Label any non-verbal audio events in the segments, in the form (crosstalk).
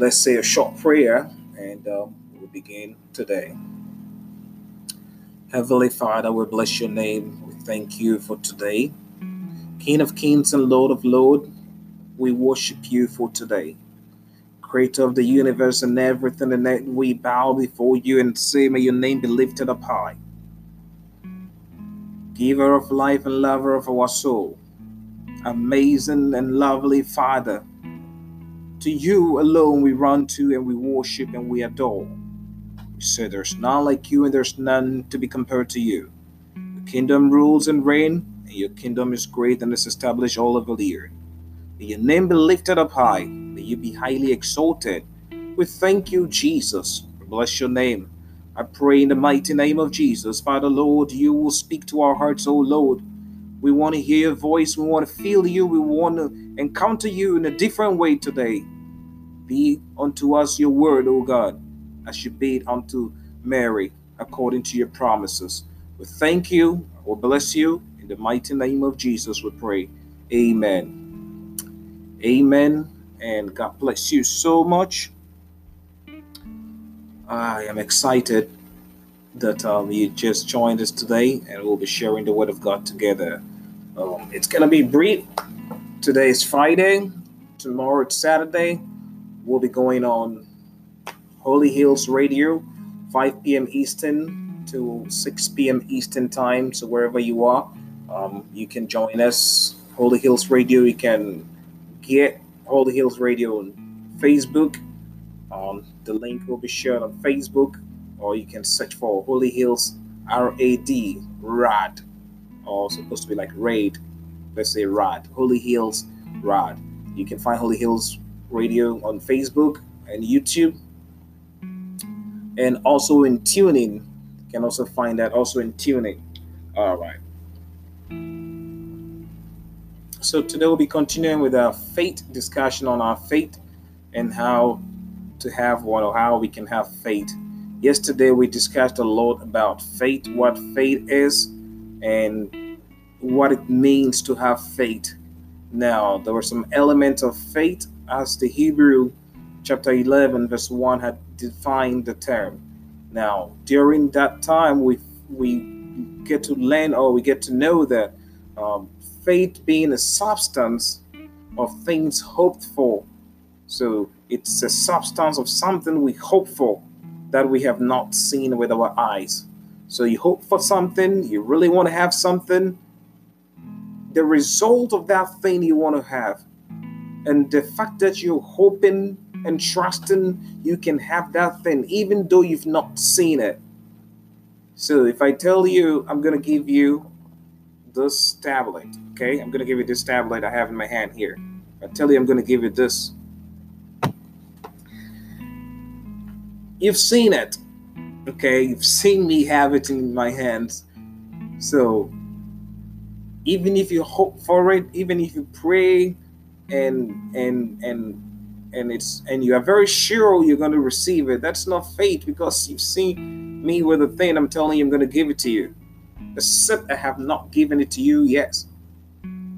let's say a short prayer and um, we'll begin today. Heavenly Father, we bless your name. We thank you for today. King of kings and Lord of lords, we worship you for today. Creator of the universe and everything in it, we bow before you and say, May your name be lifted up high. Giver of life and lover of our soul, amazing and lovely Father, to you alone we run to and we worship and we adore. We say there's none like you and there's none to be compared to you. The kingdom rules and reign, and your kingdom is great and is established all over the earth. May your name be lifted up high, may you be highly exalted. We thank you, Jesus. Bless your name. I pray in the mighty name of Jesus, Father Lord, you will speak to our hearts, O Lord. We want to hear your voice. We want to feel you. We want to encounter you in a different way today. Be unto us your word, O God as you bade unto Mary according to your promises. We thank you. We bless you. In the mighty name of Jesus, we pray. Amen. Amen. And God bless you so much. I am excited that um, you just joined us today and we'll be sharing the Word of God together. Um, it's going to be brief. Today is Friday. Tomorrow it's Saturday. We'll be going on Holy Hills Radio, 5 p.m. Eastern to 6 p.m. Eastern Time. So wherever you are, um, you can join us. Holy Hills Radio, you can get Holy Hills Radio on Facebook. Um, the link will be shared on Facebook, or you can search for Holy Hills R A D RAD, or supposed to be like RAID. Let's say RAD, Holy Hills RAD. You can find Holy Hills Radio on Facebook and YouTube and also in TuneIn. You can also find that also in TuneIn. All right. So today we'll be continuing with our faith discussion on our faith and how to have one or how we can have faith. Yesterday we discussed a lot about faith, what faith is, and what it means to have faith. Now, there were some elements of faith as the Hebrew chapter 11, verse 1 had defined the term. Now, during that time, we we get to learn or we get to know that um, faith being a substance of things hoped for. So it's a substance of something we hope for that we have not seen with our eyes. So you hope for something, you really want to have something. The result of that thing you want to have, and the fact that you're hoping and trusting you can have that thing, even though you've not seen it. So if I tell you I'm going to give you this tablet, okay? I'm going to give you this tablet I have in my hand here. I tell you I'm going to give you this. You've seen it, okay? You've seen me have it in my hands. So even if you hope for it, even if you pray and and and and it's and you are very sure you're going to receive it. That's not faith because you've seen me with a thing i'm telling you i'm going to give it to you. Except i have not given it to you yet.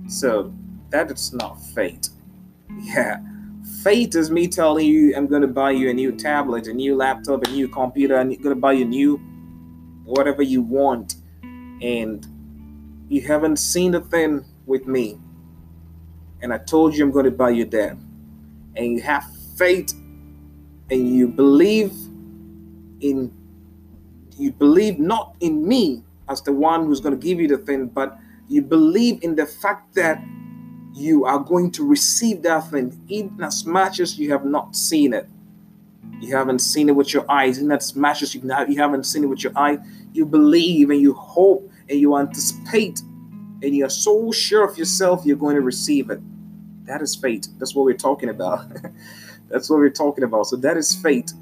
So that is not faith. Yeah. Faith is me telling you i'm going to buy you a new tablet a new laptop a new computer i'm going to buy you new whatever you want. And you haven't seen the thing with me and i told you i'm going to buy you that. And you have faith and you believe in you believe not in me as the one who's going to give you the thing but you believe in the fact that you are going to receive that thing in as much as you have not seen it. You haven't seen it with your eyes in as much as you, you haven't seen it with your eyes you believe and you hope and you anticipate and you're so sure of yourself you're going to receive it that is fate. That's what we're talking about. (laughs) That's what we're talking about. So that is fate.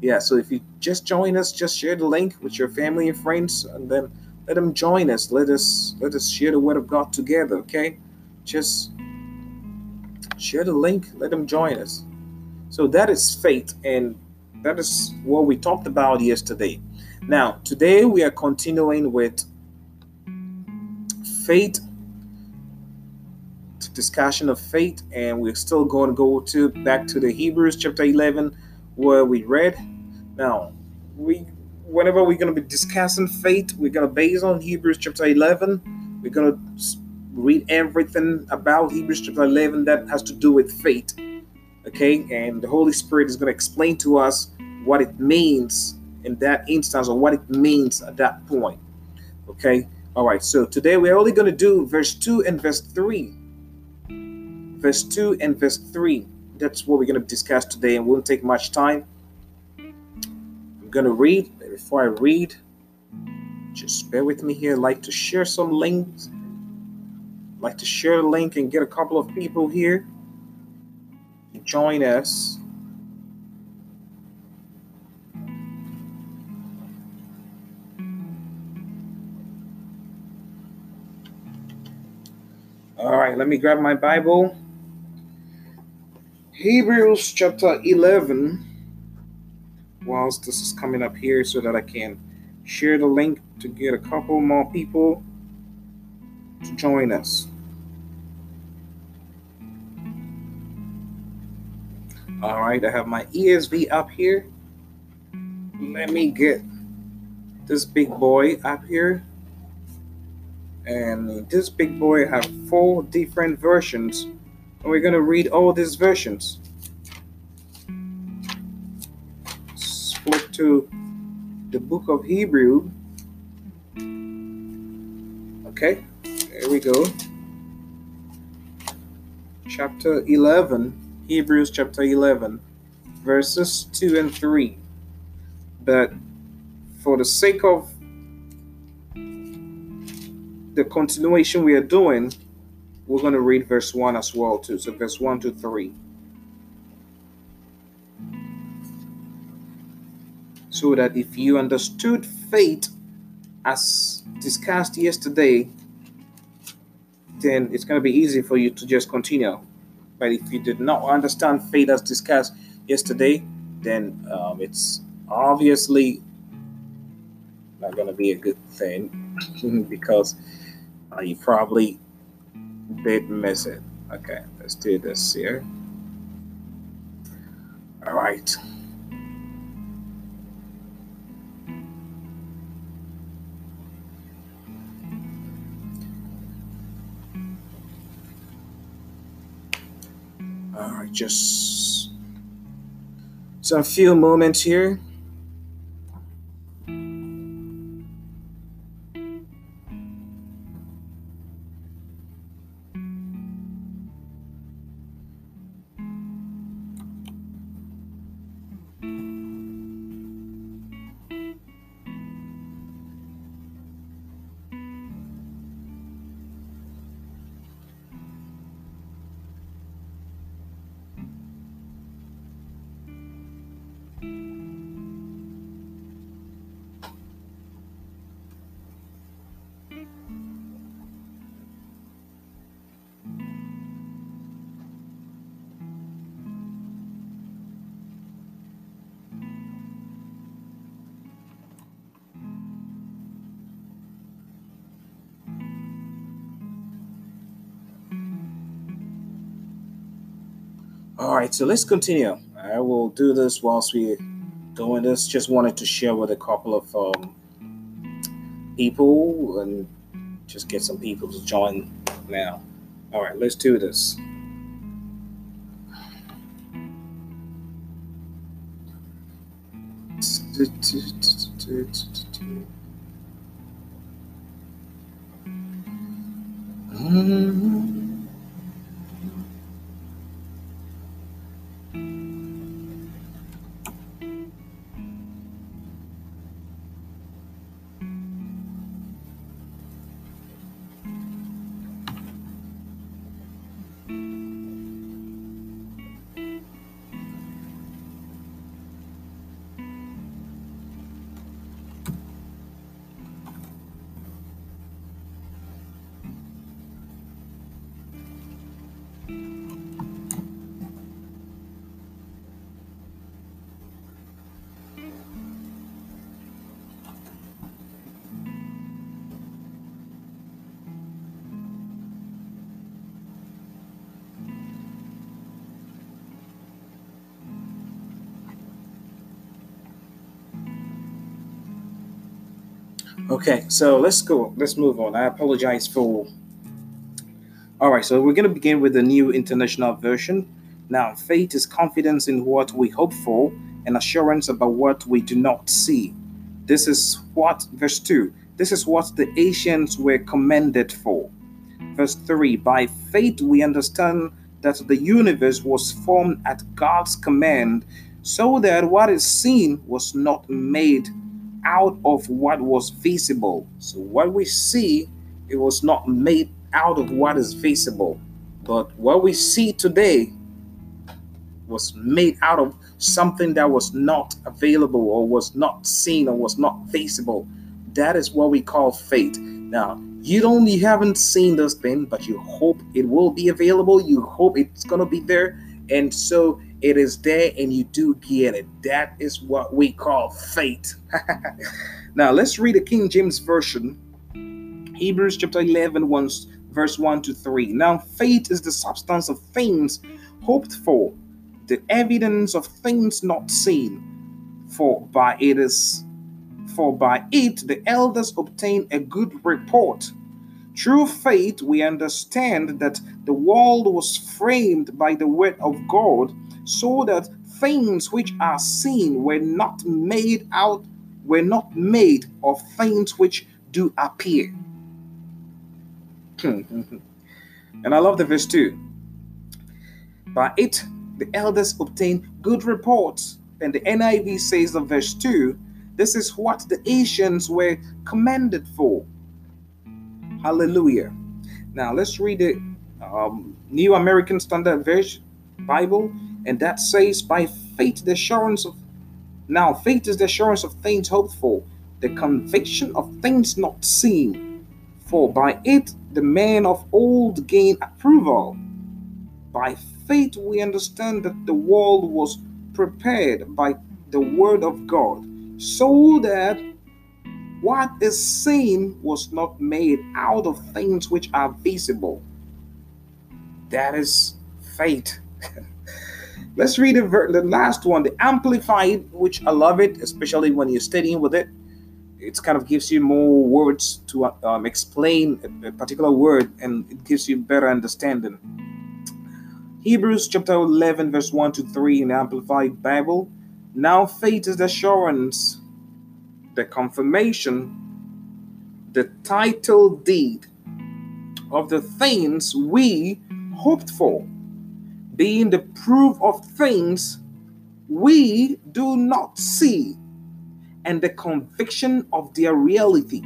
Yeah. So if you just join us, just share the link with your family and friends, and then let them join us. Let us let us share the word of God together. Okay. Just share the link. Let them join us. So that is fate, and that is what we talked about yesterday. Now today we are continuing with faith discussion of faith, and we're still going to go to back to the Hebrews chapter 11, where we read. Now, we whenever we're going to be discussing faith, we're going to base on Hebrews chapter 11. We're going to read everything about Hebrews chapter 11 that has to do with faith. Okay, and the Holy Spirit is going to explain to us what it means in that instance or what it means at that point. Okay, all right, so today we're only going to do verse 2 and verse 3. Verse 2 and verse 3. That's what we're going to discuss today, and won't take much time. I'm going to read. Before I read, just bear with me here. I'd like to share some links. I'd like to share a link and get a couple of people here to join us. All right, let me grab my Bible. Hebrews chapter 11. Whilst this is coming up here, so that I can share the link to get a couple more people to join us. All right, I have my ESV up here. Let me get this big boy up here and this big boy have four different versions and we're going to read all these versions. Flip to the book of hebrew. Okay there we go. Chapter 11 hebrews chapter 11 verses 2 and 3 but for the sake of the continuation we are doing, we're going to read verse 1 as well, too. So, verse 1 to 3. So that if you understood faith as discussed yesterday, then it's going to be easy for you to just continue. But if you did not understand faith as discussed yesterday, then um, it's obviously not going to be a good thing (laughs) because uh, you probably did miss it. Okay, let's do this here. All right. All right, just a few moments here. Right, so let's continue. I will do this whilst we're doing this. Just wanted to share with a couple of um, people and just get some people to join now. All right, let's do this. Okay, so let's go. Let's move on. I apologize for. All right, so we're going to begin with the new international version. Now, faith is confidence in what we hope for and assurance about what we do not see. This is what, verse 2, this is what the ancients were commended for. Verse 3, by faith we understand that the universe was formed at God's command, so that what is seen was not made out of what was visible. So, what we see, it was not made out of what is visible. But what we see today was made out of something that was not available or was not seen or was not visible. That is what we call faith. Now, you don't you haven't seen this thing, but you hope it will be available. You hope it's gonna be there, and so it is there, and you do get it. That is what we call faith. (laughs) now let's read the King James Version. Hebrews chapter 11, 1, verse 1 to 3. Now faith is the substance of things hoped for, the evidence of things not seen. For by it is for by it the elders obtain a good report. Through faith, we understand that the world was framed by the word of God, so that things which are seen were not made out, were not made of things which do appear. Hmm. (laughs) and I love the verse 2. By it, the elders obtain good reports. And the NIV says of verse 2 this is what the Asians were commended for. Hallelujah. Now let's read the um, New American Standard Version Bible, and that says, "By faith, the assurance of now faith is the assurance of things hoped for, the conviction of things not seen. For by it the men of old gained approval. By faith we understand that the world was prepared by the word of God." so that what is seen was not made out of things which are visible. That is faith. (laughs) Let's read the, ver- the last one, the Amplified, which I love it, especially when you're studying with it. It kind of gives you more words to um, explain a, a particular word and it gives you better understanding. Hebrews chapter 11, verse 1 to 3 in the Amplified Bible now faith is the assurance, the confirmation, the title deed of the things we hoped for, being the proof of things we do not see, and the conviction of their reality.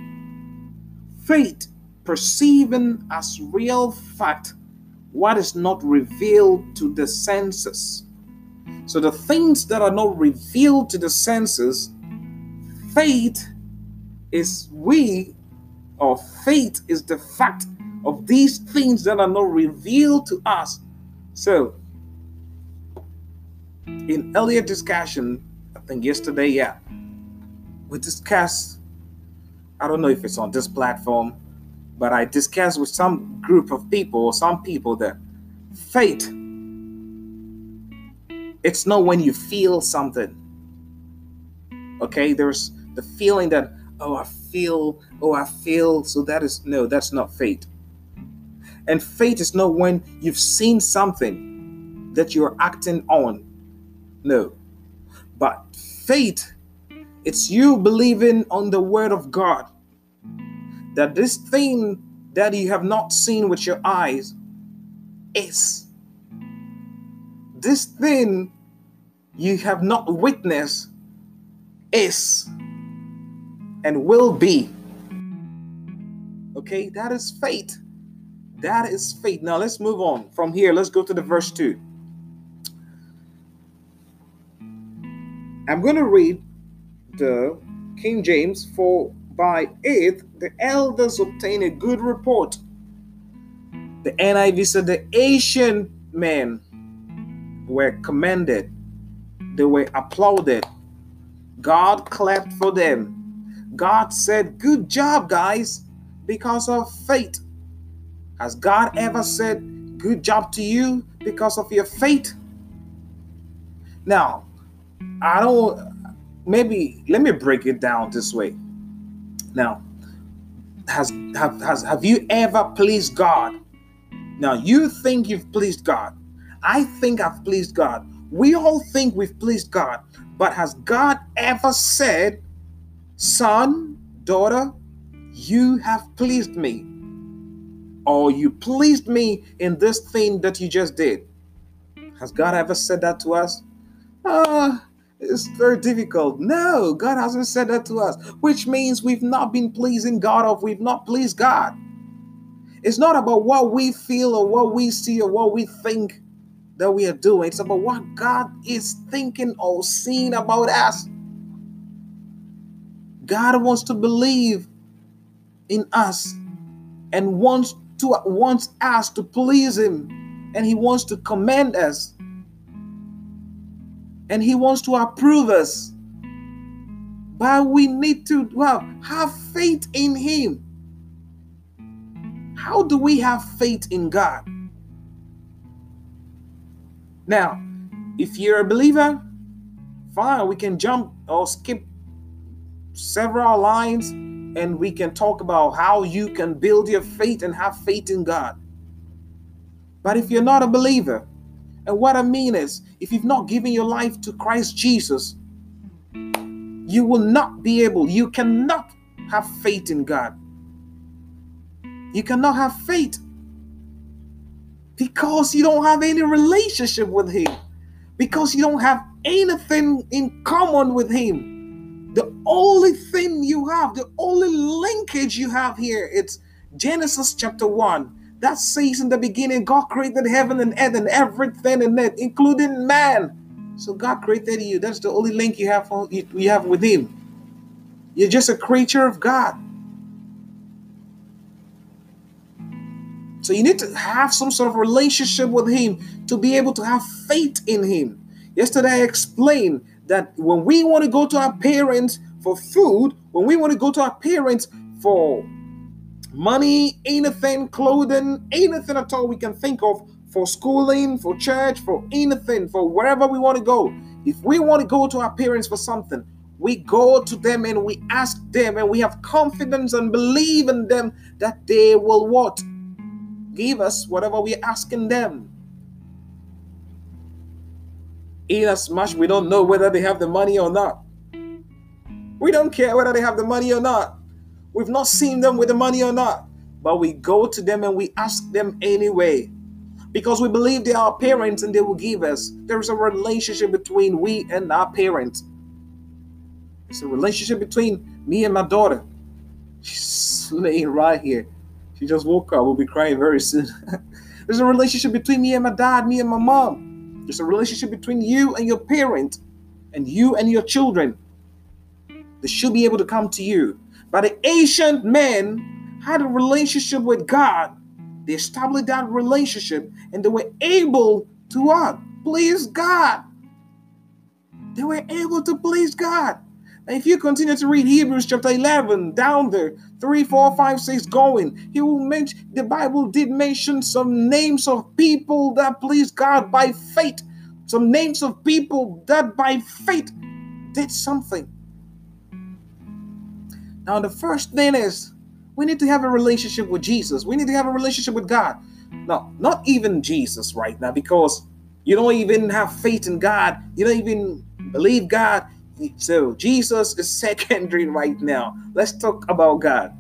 Faith perceiving as real fact what is not revealed to the senses so the things that are not revealed to the senses, faith is we, or faith is the fact of these things that are not revealed to us. So, in earlier discussion, I think yesterday, yeah, we discussed, I don't know if it's on this platform, but I discussed with some group of people or some people that faith it's not when you feel something. Okay, there's the feeling that, oh, I feel, oh, I feel. So that is, no, that's not faith. And faith is not when you've seen something that you're acting on. No. But faith, it's you believing on the word of God that this thing that you have not seen with your eyes is. This thing you have not witnessed is and will be. Okay, that is faith. That is faith. Now let's move on from here. Let's go to the verse 2. I'm going to read the King James for by it the elders obtain a good report. The NIV said the Asian men were commended they were applauded. God clapped for them. God said, Good job, guys, because of faith. Has God ever said, Good job to you because of your faith? Now, I don't, maybe, let me break it down this way. Now, has have, has have you ever pleased God? Now you think you've pleased God. I think I've pleased God. We all think we've pleased God. But has God ever said, Son, daughter, you have pleased me? Or you pleased me in this thing that you just did? Has God ever said that to us? Ah, it's very difficult. No, God hasn't said that to us, which means we've not been pleasing God or we've not pleased God. It's not about what we feel or what we see or what we think that we are doing. It's about what God is thinking or seeing about us. God wants to believe in us and wants to wants us to please him and he wants to commend us and he wants to approve us. But we need to well have faith in him. How do we have faith in God? Now, if you're a believer, fine, we can jump or skip several lines and we can talk about how you can build your faith and have faith in God. But if you're not a believer, and what I mean is, if you've not given your life to Christ Jesus, you will not be able, you cannot have faith in God. You cannot have faith because you don't have any relationship with Him, because you don't have anything in common with Him. The only thing you have, the only linkage you have here, it's Genesis chapter 1 that says in the beginning, God created heaven and earth and everything in it, including man. So God created you. That's the only link you have for, you have with Him. You're just a creature of God. So you need to have some sort of relationship with Him to be able to have faith in Him. Yesterday I explained that when we want to go to our parents for food, when we want to go to our parents for money, anything, clothing, anything at all we can think of for schooling, for church, for anything, for wherever we want to go. If we want to go to our parents for something, we go to them and we ask them and we have confidence and believe in them that they will what? Give us whatever we're asking them. In as much we don't know whether they have the money or not. We don't care whether they have the money or not. We've not seen them with the money or not, but we go to them and we ask them anyway because we believe they are parents and they will give us. There is a relationship between we and our parents. It's a relationship between me and my daughter. She's laying right here. She just woke up. We'll be crying very soon. (laughs) There's a relationship between me and my dad, me and my mom. There's a relationship between you and your parent, and you and your children. They should be able to come to you. But the ancient men had a relationship with God. They established that relationship and they were able to what? Please God. They were able to please God. And if you continue to read Hebrews chapter 11 down there, 3, 4, 5, 6 going, he will mention the Bible did mention some names of people that pleased God by faith. Some names of people that by faith did something. Now, the first thing is we need to have a relationship with Jesus. We need to have a relationship with God. No, not even Jesus right now, because you don't even have faith in God. You don't even believe God. So Jesus is secondary right now. Let's talk about God.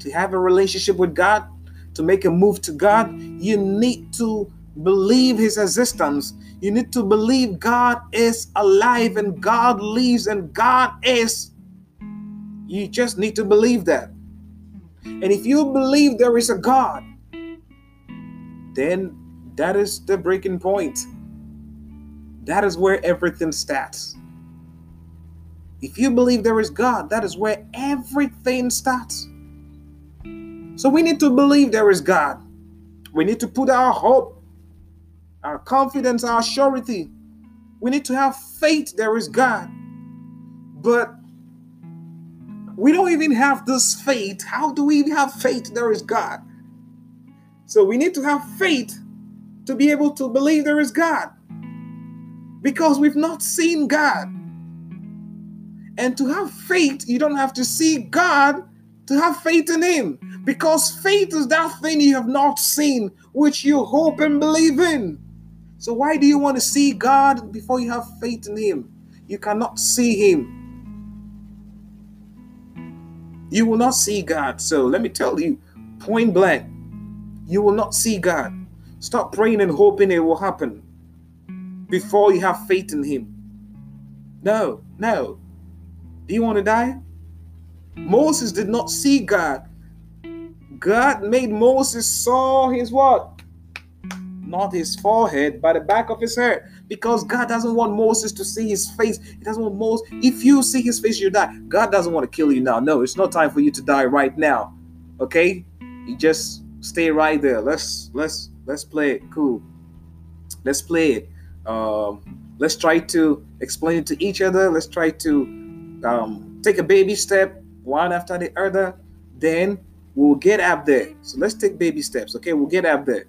To have a relationship with God, to make a move to God, you need to believe his existence. You need to believe God is alive and God lives and God is you just need to believe that. And if you believe there is a God, then that is the breaking point. That is where everything starts. If you believe there is God, that is where everything starts. So we need to believe there is God. We need to put our hope, our confidence, our surety. We need to have faith there is God. But we don't even have this faith. How do we have faith there is God? So we need to have faith to be able to believe there is God. Because we've not seen God. And to have faith, you don't have to see God to have faith in Him. Because faith is that thing you have not seen, which you hope and believe in. So, why do you want to see God before you have faith in Him? You cannot see Him. You will not see God. So, let me tell you point blank, you will not see God. Stop praying and hoping it will happen before you have faith in Him. No, no. Do you want to die? Moses did not see God. God made Moses saw his what? Not his forehead, but the back of his head. Because God doesn't want Moses to see his face. He doesn't want Moses. If you see his face, you die. God doesn't want to kill you now. No, it's not time for you to die right now. Okay? You just stay right there. Let's let's let's play it. Cool. Let's play it. Um, let's try to explain it to each other. Let's try to um, take a baby step one after the other. Then we'll get up there. So let's take baby steps. Okay, we'll get up there.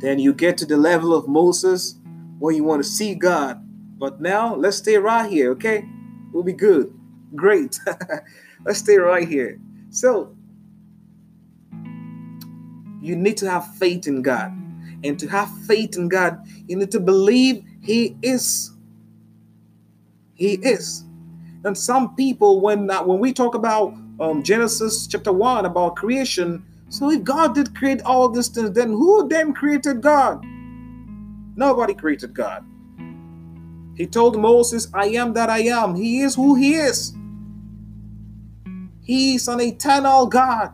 Then you get to the level of Moses where you want to see God. But now let's stay right here. Okay, we'll be good. Great. (laughs) let's stay right here. So you need to have faith in God. And to have faith in God, you need to believe He is. He is. And some people, when uh, when we talk about um, Genesis chapter one about creation, so if God did create all these things, then who then created God? Nobody created God. He told Moses, "I am that I am." He is who He is. He's an eternal God.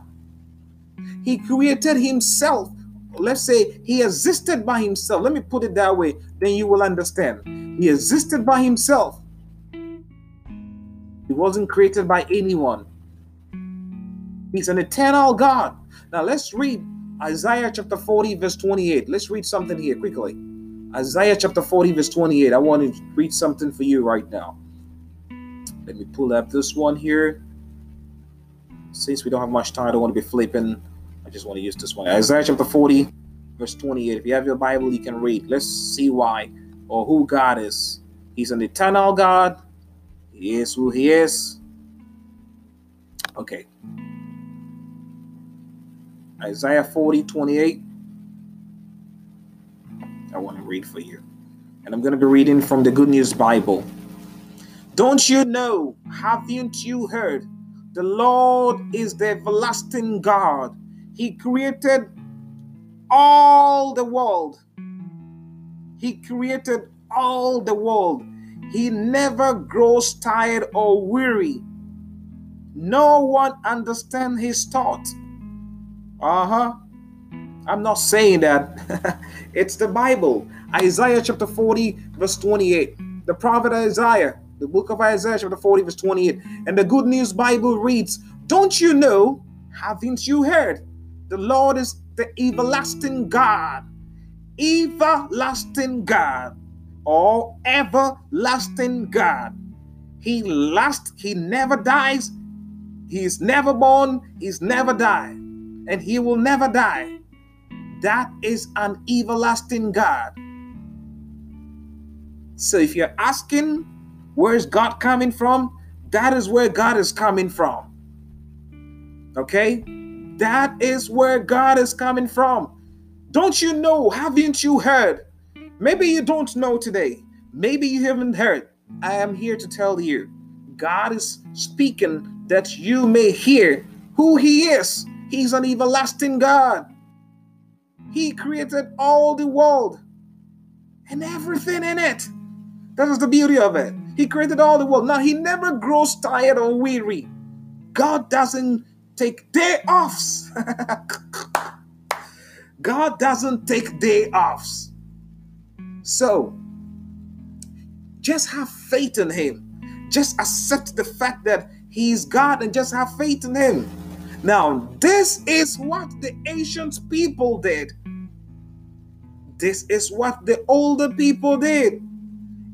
He created Himself. Let's say He existed by Himself. Let me put it that way, then you will understand. He existed by Himself. Wasn't created by anyone. He's an eternal God. Now let's read Isaiah chapter 40, verse 28. Let's read something here quickly. Isaiah chapter 40, verse 28. I want to read something for you right now. Let me pull up this one here. Since we don't have much time, I don't want to be flipping. I just want to use this one. Isaiah chapter 40, verse 28. If you have your Bible, you can read. Let's see why or who God is. He's an eternal God. He is who he is. Okay. Isaiah 40, 28. I want to read for you. And I'm going to be reading from the Good News Bible. Don't you know? Haven't you heard? The Lord is the everlasting God. He created all the world. He created all the world. He never grows tired or weary. No one understands his thought. Uh-huh. I'm not saying that. (laughs) it's the Bible. Isaiah chapter 40, verse 28. The prophet Isaiah, the book of Isaiah chapter 40, verse 28. And the Good News Bible reads, Don't you know? Haven't you heard? The Lord is the everlasting God. Everlasting God or everlasting God. He lasts, he never dies, he's never born, he's never died, and he will never die. That is an everlasting God. So if you're asking where is God coming from, that is where God is coming from. Okay? That is where God is coming from. Don't you know? Haven't you heard? Maybe you don't know today. Maybe you haven't heard. I am here to tell you God is speaking that you may hear who He is. He's an everlasting God. He created all the world and everything in it. That is the beauty of it. He created all the world. Now, He never grows tired or weary. God doesn't take day offs. (laughs) God doesn't take day offs. So, just have faith in Him. Just accept the fact that He is God and just have faith in Him. Now, this is what the ancient people did. This is what the older people did.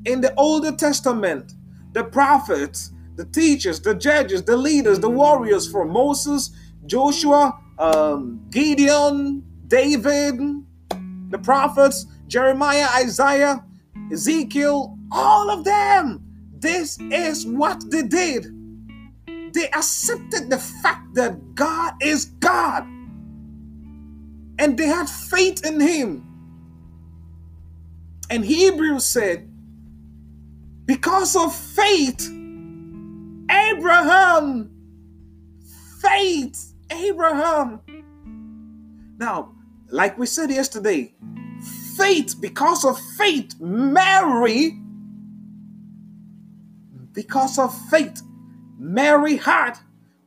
In the Older Testament, the prophets, the teachers, the judges, the leaders, the warriors from Moses, Joshua, um, Gideon, David, the prophets, Jeremiah, Isaiah, Ezekiel, all of them this is what they did. They accepted the fact that God is God. And they had faith in Him. And Hebrews said, because of faith, Abraham, faith, Abraham. Now, like we said yesterday, faith, because of faith, Mary, because of faith, Mary had,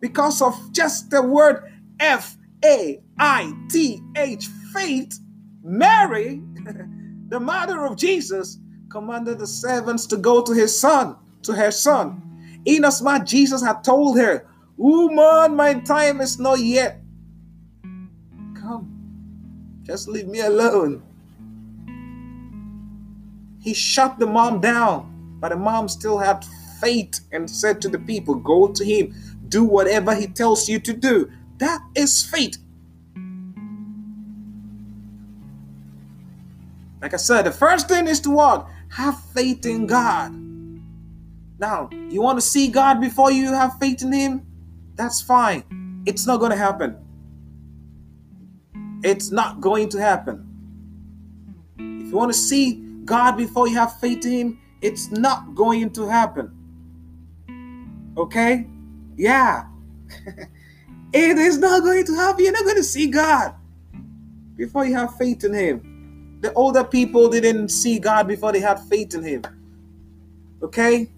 because of just the word F A I T H, faith, Mary, (laughs) the mother of Jesus, commanded the servants to go to his son, to her son. Inasmuch Jesus had told her, Woman, my time is not yet. Come, just leave me alone. He shut the mom down, but the mom still had faith and said to the people, Go to him, do whatever he tells you to do. That is faith. Like I said, the first thing is to what? Have faith in God. Now, you want to see God before you have faith in Him? That's fine. It's not going to happen. It's not going to happen. If you want to see God before you have faith in Him, it's not going to happen. Okay? Yeah. (laughs) it is not going to happen. You're not going to see God before you have faith in Him. The older people didn't see God before they had faith in Him. Okay?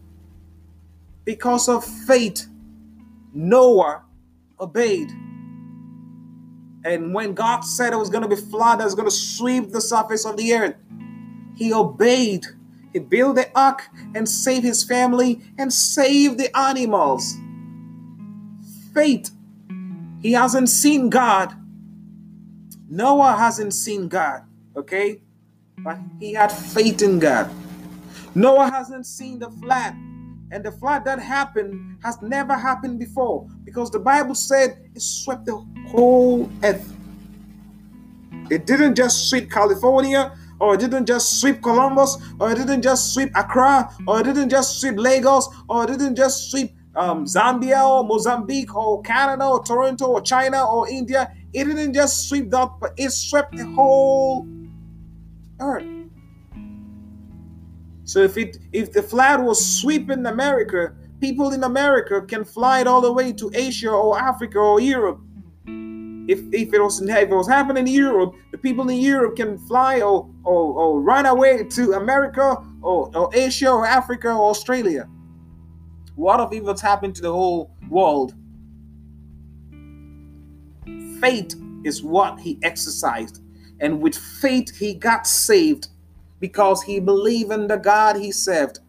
Because of faith, Noah obeyed. And when God said it was going to be flood that was going to sweep the surface of the earth, he obeyed. He built the ark and saved his family and saved the animals. Faith. He hasn't seen God. Noah hasn't seen God, okay? But he had faith in God. Noah hasn't seen the flood. And the flood that happened has never happened before because the Bible said it swept the whole earth. It didn't just sweep California, or it didn't just sweep Columbus, or it didn't just sweep Accra, or it didn't just sweep Lagos, or it didn't just sweep um, Zambia, or Mozambique, or Canada, or Toronto, or China, or India. It didn't just sweep that, but it swept the whole earth. So if it if the flood was sweeping America, people in America can fly it all the way to Asia or Africa or Europe. If, if it was if it was happening in Europe, the people in Europe can fly or or, or run away to America or, or Asia or Africa or Australia. What if it's happened to the whole world? Faith is what he exercised, and with faith he got saved because he believed in the God he served.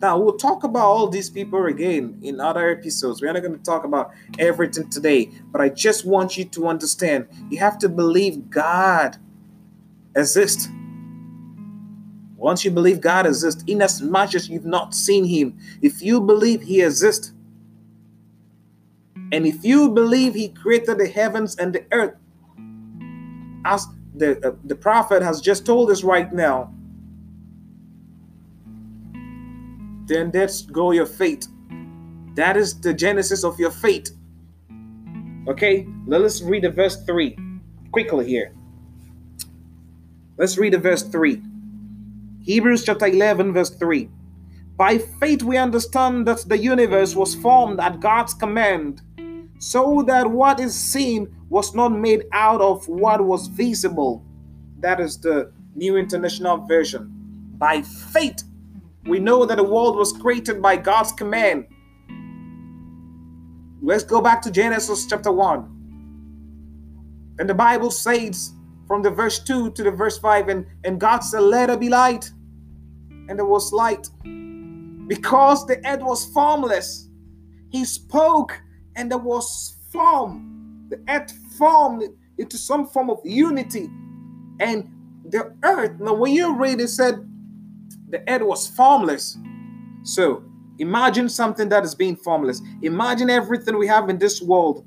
Now, we'll talk about all these people again in other episodes. We're not going to talk about everything today, but I just want you to understand you have to believe God exists. Once you believe God exists, in as much as you've not seen him, if you believe he exists, and if you believe he created the heavens and the earth, as the, uh, the prophet has just told us right now, then let's go your faith. That is the genesis of your faith. Okay, let us read the verse 3 quickly here. Let's read the verse 3. Hebrews chapter 11, verse 3. By faith, we understand that the universe was formed at God's command, so that what is seen was not made out of what was visible. That is the New International Version. By faith, we know that the world was created by God's command. Let's go back to Genesis chapter 1. And the Bible says from the verse 2 to the verse 5, and, and God said, Let there be light. And there was light. Because the earth was formless, he spoke, and there was form. The earth formed into some form of unity. And the earth, now when you read it, said the earth was formless. So imagine something that is being formless. Imagine everything we have in this world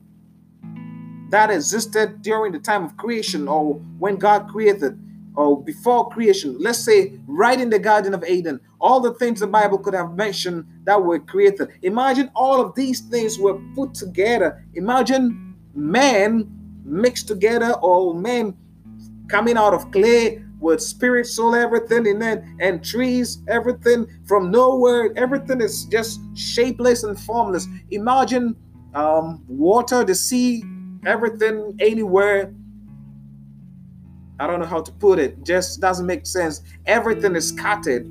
that existed during the time of creation or when God created. or before creation, let's say right in the Garden of Eden, all the things the Bible could have mentioned that were created. Imagine all of these things were put together. Imagine man mixed together, or man coming out of clay with spirit, soul, everything, and then and trees, everything from nowhere. Everything is just shapeless and formless. Imagine um, water, the sea, everything, anywhere I don't know how to put it. Just doesn't make sense. Everything is scattered.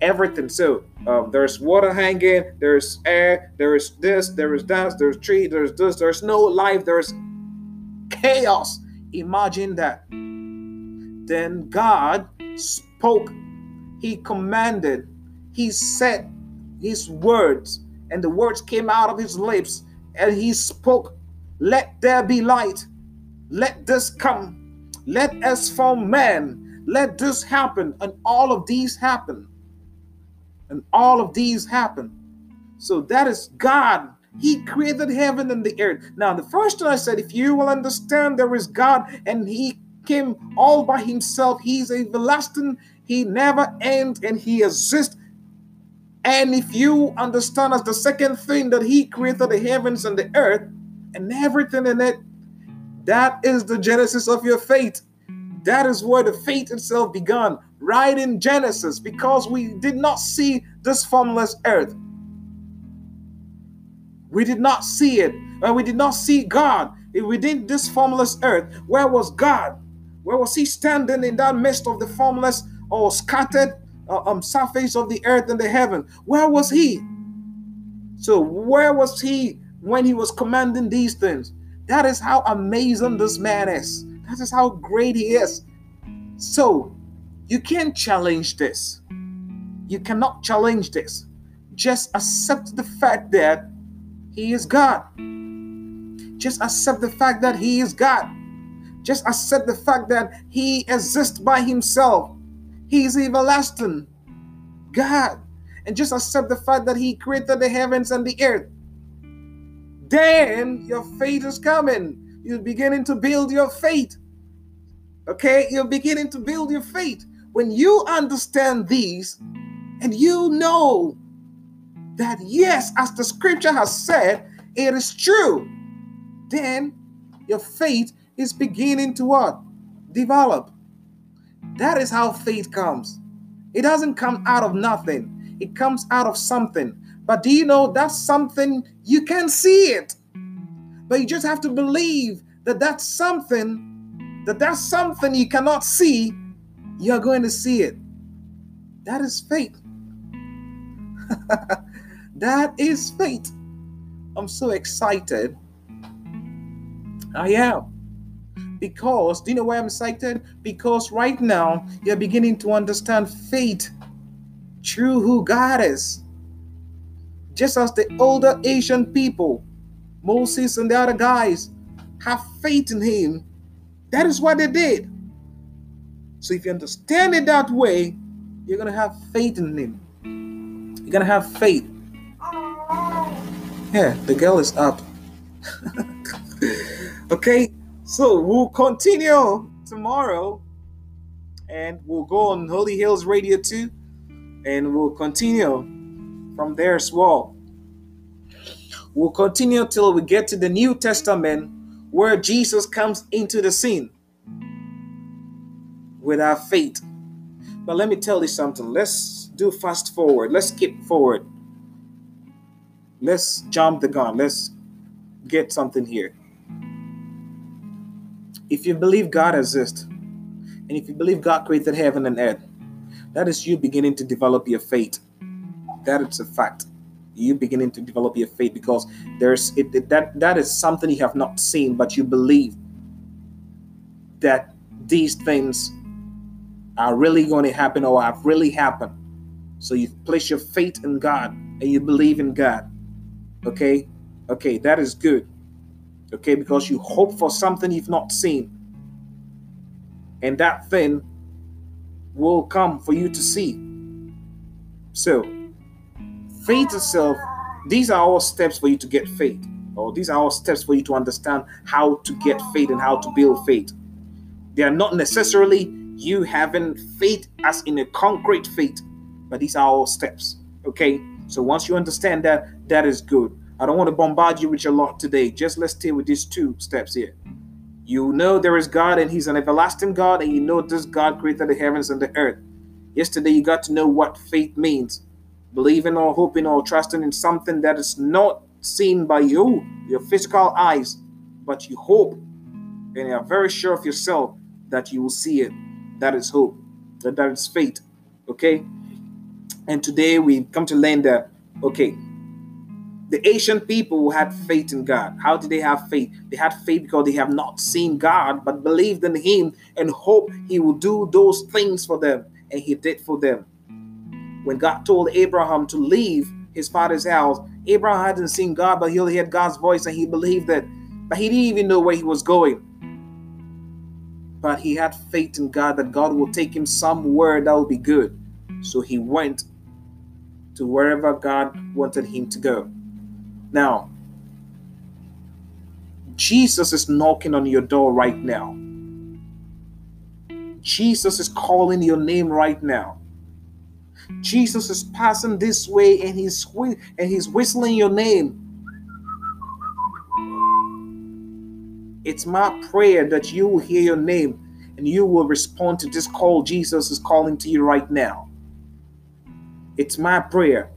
Everything. So um, there's water hanging. There's air. There is this. There is that. There's tree. There's this. There's no life. There's chaos. Imagine that. Then God spoke. He commanded. He said his words, and the words came out of his lips, and he spoke, "Let there be light. Let this come." Let us form man. Let this happen. And all of these happen. And all of these happen. So that is God. He created heaven and the earth. Now, the first time I said, if you will understand there is God and He came all by Himself, He's everlasting, He never ends, and He exists. And if you understand as the second thing that He created the heavens and the earth and everything in it, that is the genesis of your faith. That is where the faith itself began, right in Genesis, because we did not see this formless earth. We did not see it, and we did not see God. Did this formless earth, where was God? Where was He standing in that midst of the formless or scattered uh, um, surface of the earth and the heaven? Where was He? So, where was He when He was commanding these things? That is how amazing this man is. That is how great he is. So, you can't challenge this. You cannot challenge this. Just accept the fact that he is God. Just accept the fact that he is God. Just accept the fact that he exists by himself. He is everlasting God. And just accept the fact that he created the heavens and the earth then your faith is coming. You're beginning to build your faith. Okay, you're beginning to build your faith. When you understand these and you know that, yes, as the scripture has said, it is true, then your faith is beginning to what? Develop. That is how faith comes. It doesn't come out of nothing, it comes out of something. But do you know that's something you can see it? But you just have to believe that that's something, that that's something you cannot see, you're going to see it. That is faith. (laughs) that is faith. I'm so excited. I am. Because, do you know why I'm excited? Because right now you're beginning to understand faith through who God is just as the older Asian people, Moses and the other guys, have faith in him. That is what they did. So if you understand it that way, you're going to have faith in him. You're going to have faith. Yeah, the girl is up. (laughs) okay, so we'll continue tomorrow and we'll go on Holy Hills Radio 2 and we'll continue from there as well. We'll continue till we get to the New Testament where Jesus comes into the scene with our faith. But let me tell you something. Let's do fast forward. Let's skip forward. Let's jump the gun. Let's get something here. If you believe God exists, and if you believe God created heaven and earth, that is you beginning to develop your faith. That is a fact. You beginning to develop your faith because there's it, that that is something you have not seen but you believe that these things are really going to happen or have really happened. So you place your faith in god and you believe in god. Okay? Okay that is good okay because you hope for something you've not seen and that thing will come for you to see so faith itself, these are all steps for you to get faith, or these are all steps for you to understand how to get faith and how to build faith. They are not necessarily you having faith as in a concrete faith, but these are all steps. Okay, so once you understand that, that is good. I don't want to bombard you with a lot today. Just let's stay with these two steps here. You know there is God and He's an everlasting God, and you know this God created the heavens and the earth. Yesterday, you got to know what faith means believing or hoping or trusting in something that is not seen by you, your physical eyes, but you hope and you are very sure of yourself that you will see it. That is hope, that, that is faith. Okay? And today we come to learn that, okay, the ancient people had faith in God. How did they have faith? They had faith because they have not seen God, but believed in Him and hope He will do those things for them. And He did for them. When God told Abraham to leave his father's house, Abraham hadn't seen God, but he heard God's voice and he believed that. But he didn't even know where he was going. But he had faith in God that God will take him somewhere that will be good. So he went to wherever God wanted him to go. Now, Jesus is knocking on your door right now. Jesus is calling your name right now. Jesus is passing this way and he's and he's whistling your name. It's my prayer that you will hear your name and you will respond to this call Jesus is calling to you right now. It's my prayer.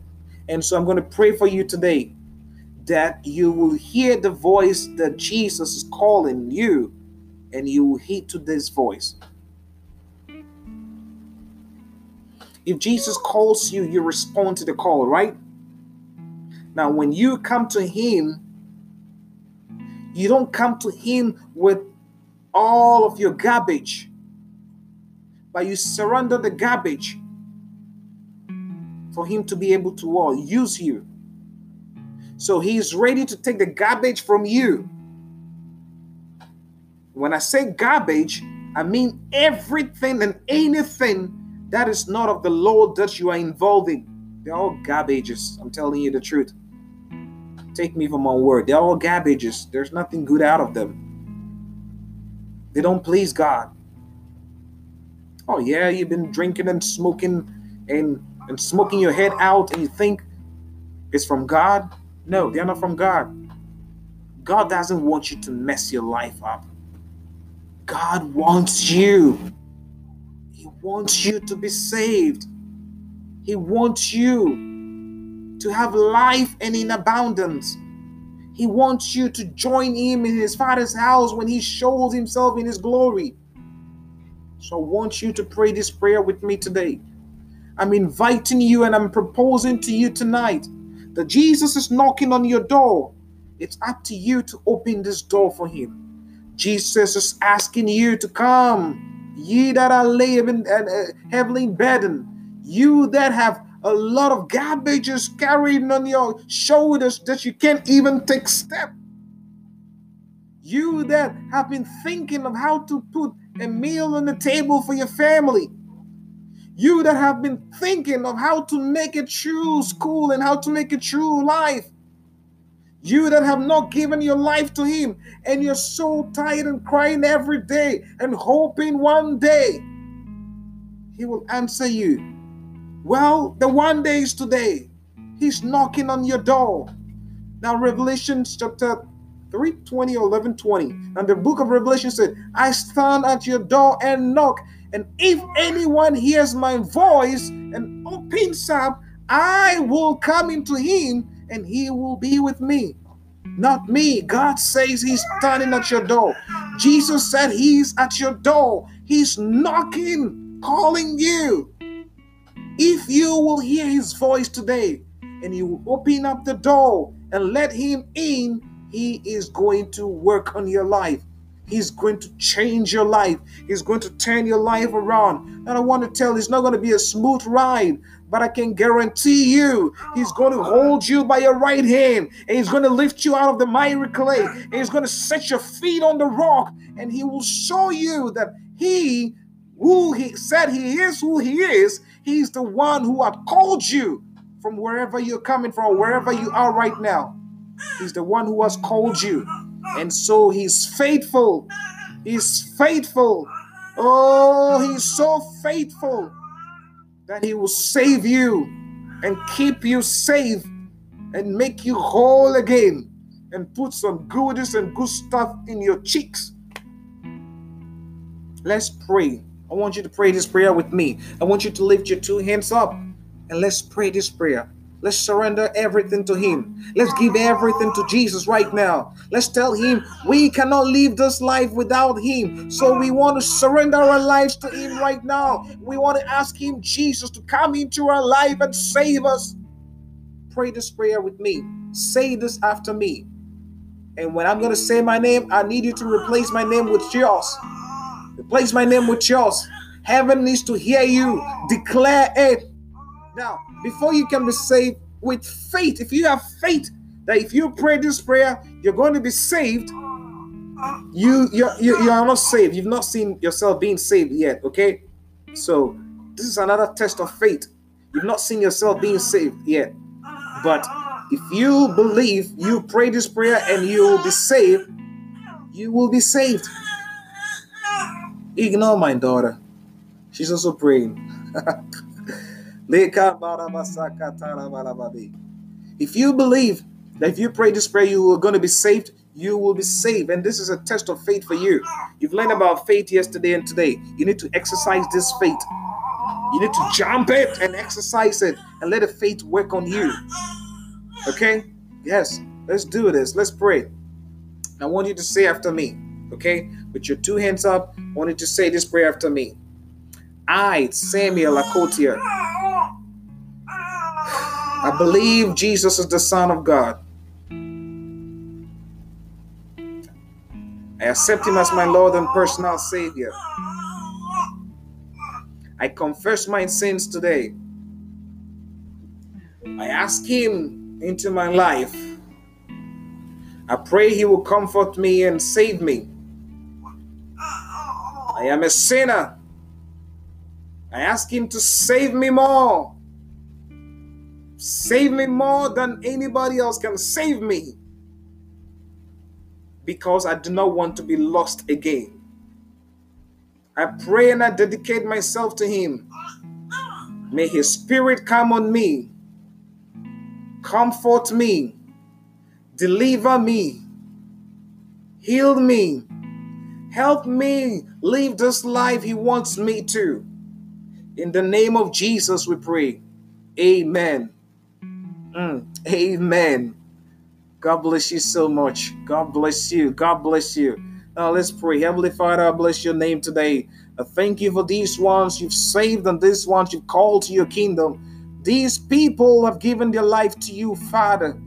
And so I'm going to pray for you today that you will hear the voice that Jesus is calling you and you will heed to this voice. If Jesus calls you, you respond to the call, right? Now, when you come to Him, you don't come to Him with all of your garbage, but you surrender the garbage for Him to be able to uh, use you. So He's ready to take the garbage from you. When I say garbage, I mean everything and anything that is not of the Lord that you are involved in. They're all garbages. I'm telling you the truth. Take me for my word. They're all garbages. There's nothing good out of them. They don't please God. Oh yeah, you've been drinking and smoking and and smoking your head out and you think it's from God? No, they're not from God. God doesn't want you to mess your life up. God wants you He wants you to be saved. He wants you to have life and in abundance. He wants you to join him in his father's house when he shows himself in his glory. So I want you to pray this prayer with me today. I'm inviting you and I'm proposing to you tonight that Jesus is knocking on your door. It's up to you to open this door for him. Jesus is asking you to come ye that are laden and uh, heavily burdened, you that have a lot of garbages carried on your shoulders that you can't even take step. You that have been thinking of how to put a meal on the table for your family. You that have been thinking of how to make it true school and how to make it true life. You that have not given your life to Him and you're so tired and crying every day and hoping one day He will answer you. Well, the one day is today. He's knocking on your door. Now, Revelation chapter 3 20 or 11 20. And the book of Revelation said, I stand at your door and knock. And if anyone hears my voice and opens up, I will come into him and he will be with me. Not me. God says he's standing at your door. Jesus said he's at your door. He's knocking, calling you. If you will hear his voice today and you will open up the door and let him in, he is going to work on your life. He's going to change your life. He's going to turn your life around. And I want to tell you, it's not going to be a smooth ride, but I can guarantee you, He's going to hold you by your right hand, and He's going to lift you out of the miry clay, and He's going to set your feet on the rock, and He will show you that He, who He said He is, who He is, He's the one who had called you from wherever you're coming from, wherever you are right now. He's the one who has called you. And so he's faithful. He's faithful. Oh, He's so faithful that He will save you and keep you safe and make you whole again and put some goodies and good stuff in your cheeks. Let's pray. I want you to pray this prayer with me. I want you to lift your two hands up and let's pray this prayer. Let's surrender everything to Him. Let's give everything to Jesus right now. Let's tell Him we cannot live this life without Him. So we want to surrender our lives to Him right now. We want to ask Him, Jesus, to come into our life and save us. Pray this prayer with me. Say this after me. And when I'm going to say my name, I need you to replace my name with yours. Replace my name with yours. Heaven needs to hear you. Declare it. Now, before you can be saved with faith, if you have faith that if you pray this prayer, you're going to be saved, you you're, you you are not saved. You've not seen yourself being saved yet. Okay, so this is another test of faith. You've not seen yourself being saved yet, but if you believe, you pray this prayer, and you will be saved. You will be saved. Ignore my daughter. She's also praying. (laughs) If you believe that if you pray this prayer, you are going to be saved, you will be saved. And this is a test of faith for you. You've learned about faith yesterday and today. You need to exercise this faith. You need to jump it and exercise it and let the faith work on you. Okay? Yes, let's do this. Let's pray. I want you to say after me, okay? With your two hands up, I want you to say this prayer after me. I, Samuel Akotia, I believe Jesus is the Son of God. I accept Him as my Lord and personal Savior. I confess my sins today. I ask Him into my life. I pray He will comfort me and save me. I am a sinner. I ask Him to save me more. Save me more than anybody else can save me. Because I do not want to be lost again. I pray and I dedicate myself to Him. May His Spirit come on me, comfort me, deliver me, heal me, help me live this life He wants me to. In the name of Jesus, we pray. Amen. Mm, amen. God bless you so much. God bless you. God bless you. Now let's pray. Heavenly Father, I bless your name today. I thank you for these ones you've saved and these ones you've called to your kingdom. These people have given their life to you, Father.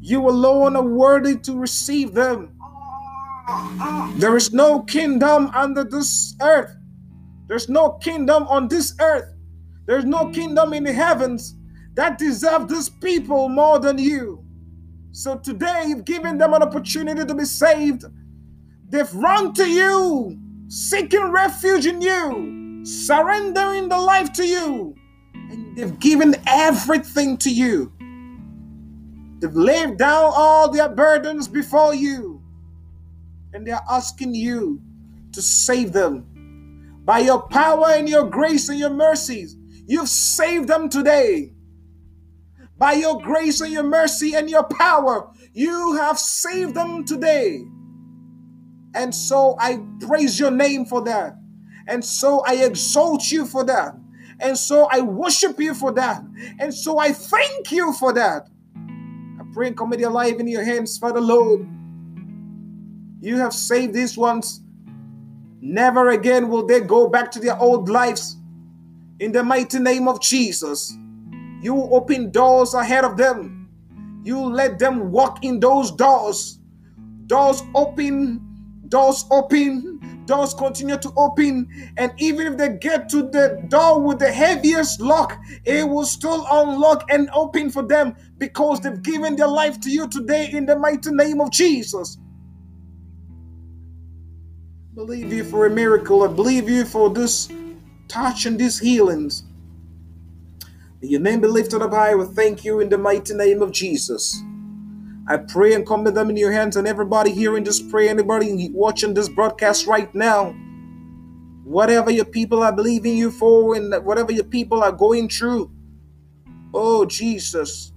You alone are worthy to receive them. There is no kingdom under this earth. There's no kingdom on this earth. There's no kingdom in the heavens that deserve these people more than you. So today, you've given them an opportunity to be saved. They've run to you, seeking refuge in you, surrendering the life to you, and they've given everything to you. They've laid down all their burdens before you, and they're asking you to save them. By your power and your grace and your mercies, you've saved them today. By your grace and your mercy and your power, you have saved them today. And so I praise your name for that. And so I exalt you for that. And so I worship you for that. And so I thank you for that. I pray and commit your life in your hands, Father Lord. You have saved these ones. Never again will they go back to their old lives. In the mighty name of Jesus. You open doors ahead of them. You let them walk in those doors. Doors open, doors open, doors continue to open. And even if they get to the door with the heaviest lock, it will still unlock and open for them because they've given their life to you today in the mighty name of Jesus. Believe you for a miracle. I believe you for this touch and these healings. May your name be lifted up high. We thank you in the mighty name of Jesus. I pray and commit them in your hands and everybody hearing this prayer, anybody watching this broadcast right now. Whatever your people are believing you for and whatever your people are going through. Oh, Jesus,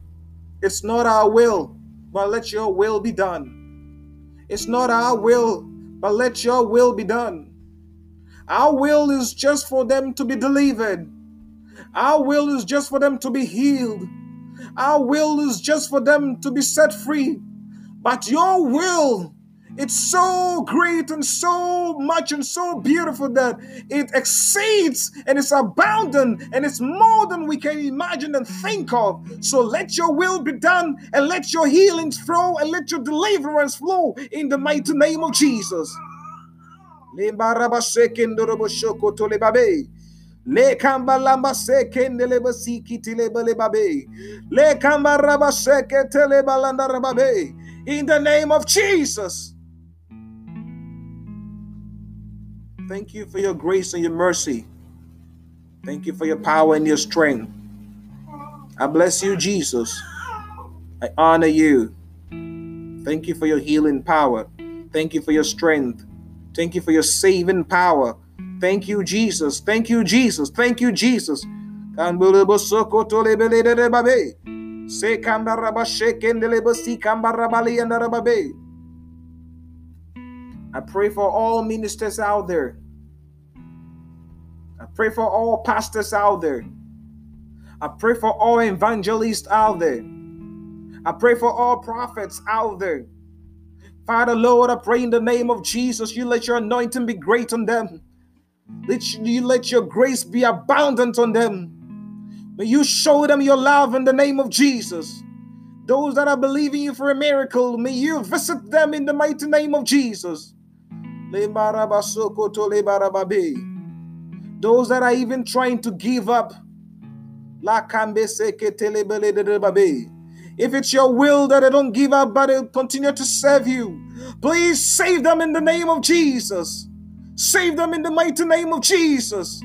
it's not our will, but let your will be done. It's not our will, but let your will be done. Our will is just for them to be delivered. Our will is just for them to be healed. Our will is just for them to be set free. But your will, it's so great and so much and so beautiful that it exceeds and it's abundant and it's more than we can imagine and think of. So let your will be done and let your healings flow and let your deliverance flow in the mighty name of Jesus. Le kamba lamba seke. Le kamba raba seke rababe. In the name of Jesus. Thank you for your grace and your mercy. Thank you for your power and your strength. I bless you, Jesus. I honor you. Thank you for your healing power. Thank you for your strength. Thank you for your saving power. Thank you, Jesus. Thank you, Jesus. Thank you, Jesus. I pray for all ministers out there. I pray for all pastors out there. I pray for all evangelists out there. I pray for all prophets out there. Father, Lord, I pray in the name of Jesus, you let your anointing be great on them. Let you let your grace be abundant on them. May you show them your love in the name of Jesus. Those that are believing you for a miracle, may you visit them in the mighty name of Jesus. Those that are even trying to give up, if it's your will that they don't give up but they continue to serve you, please save them in the name of Jesus. Save them in the mighty name of Jesus.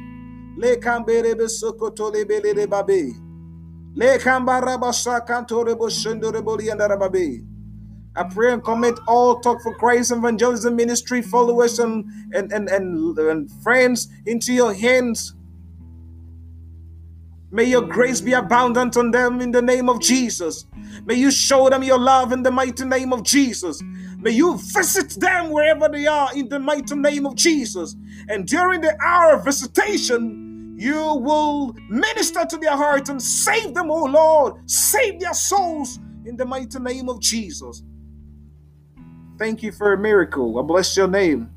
I pray and commit all Talk for Christ evangelism ministry followers and, and, and, and, and friends into your hands. May your grace be abundant on them in the name of Jesus. May you show them your love in the mighty name of Jesus. May you visit them wherever they are in the mighty name of Jesus. And during the hour of visitation, you will minister to their heart and save them, oh Lord. Save their souls in the mighty name of Jesus. Thank you for a miracle. I bless your name.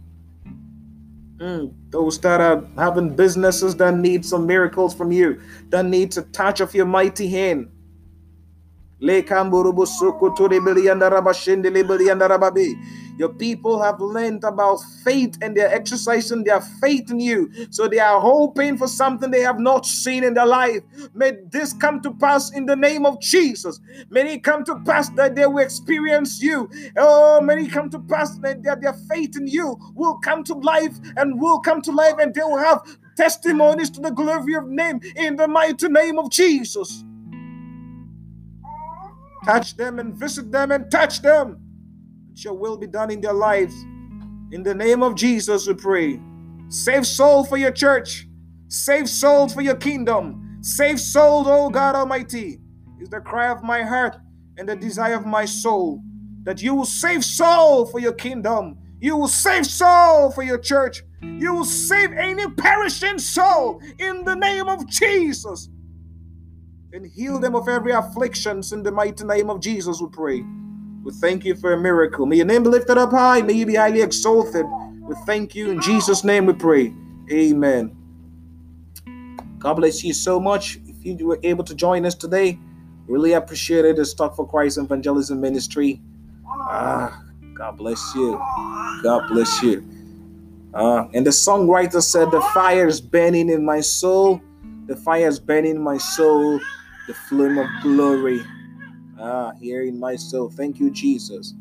Mm, those that are having businesses that need some miracles from you, that need a touch of your mighty hand. Your people have learned about faith and they're exercising their faith in you. So they are hoping for something they have not seen in their life. May this come to pass in the name of Jesus. May it come to pass that they will experience you. Oh, may it come to pass that their, their faith in you will come to life and will come to life and they will have testimonies to the glory of name in the mighty name of Jesus. Touch them and visit them and touch them. That your will be done in their lives. In the name of Jesus, we pray. Save soul for your church. Save souls for your kingdom. Save souls, oh God Almighty, is the cry of my heart and the desire of my soul. That you will save soul for your kingdom. You will save soul for your church. You will save any perishing soul in the name of Jesus and heal them of every afflictions in the mighty name of Jesus, we pray. We thank you for a miracle. May your name be lifted up high. May you be highly exalted. We thank you in Jesus' name we pray. Amen. God bless you so much. If you were able to join us today, really appreciate it. It's Talk for Christ Evangelism Ministry. Ah, God bless you. God bless you. Uh, and the songwriter said, The fire is burning in my soul. The fire is burning in my soul the flame of glory ah, here in my soul. Thank you, Jesus.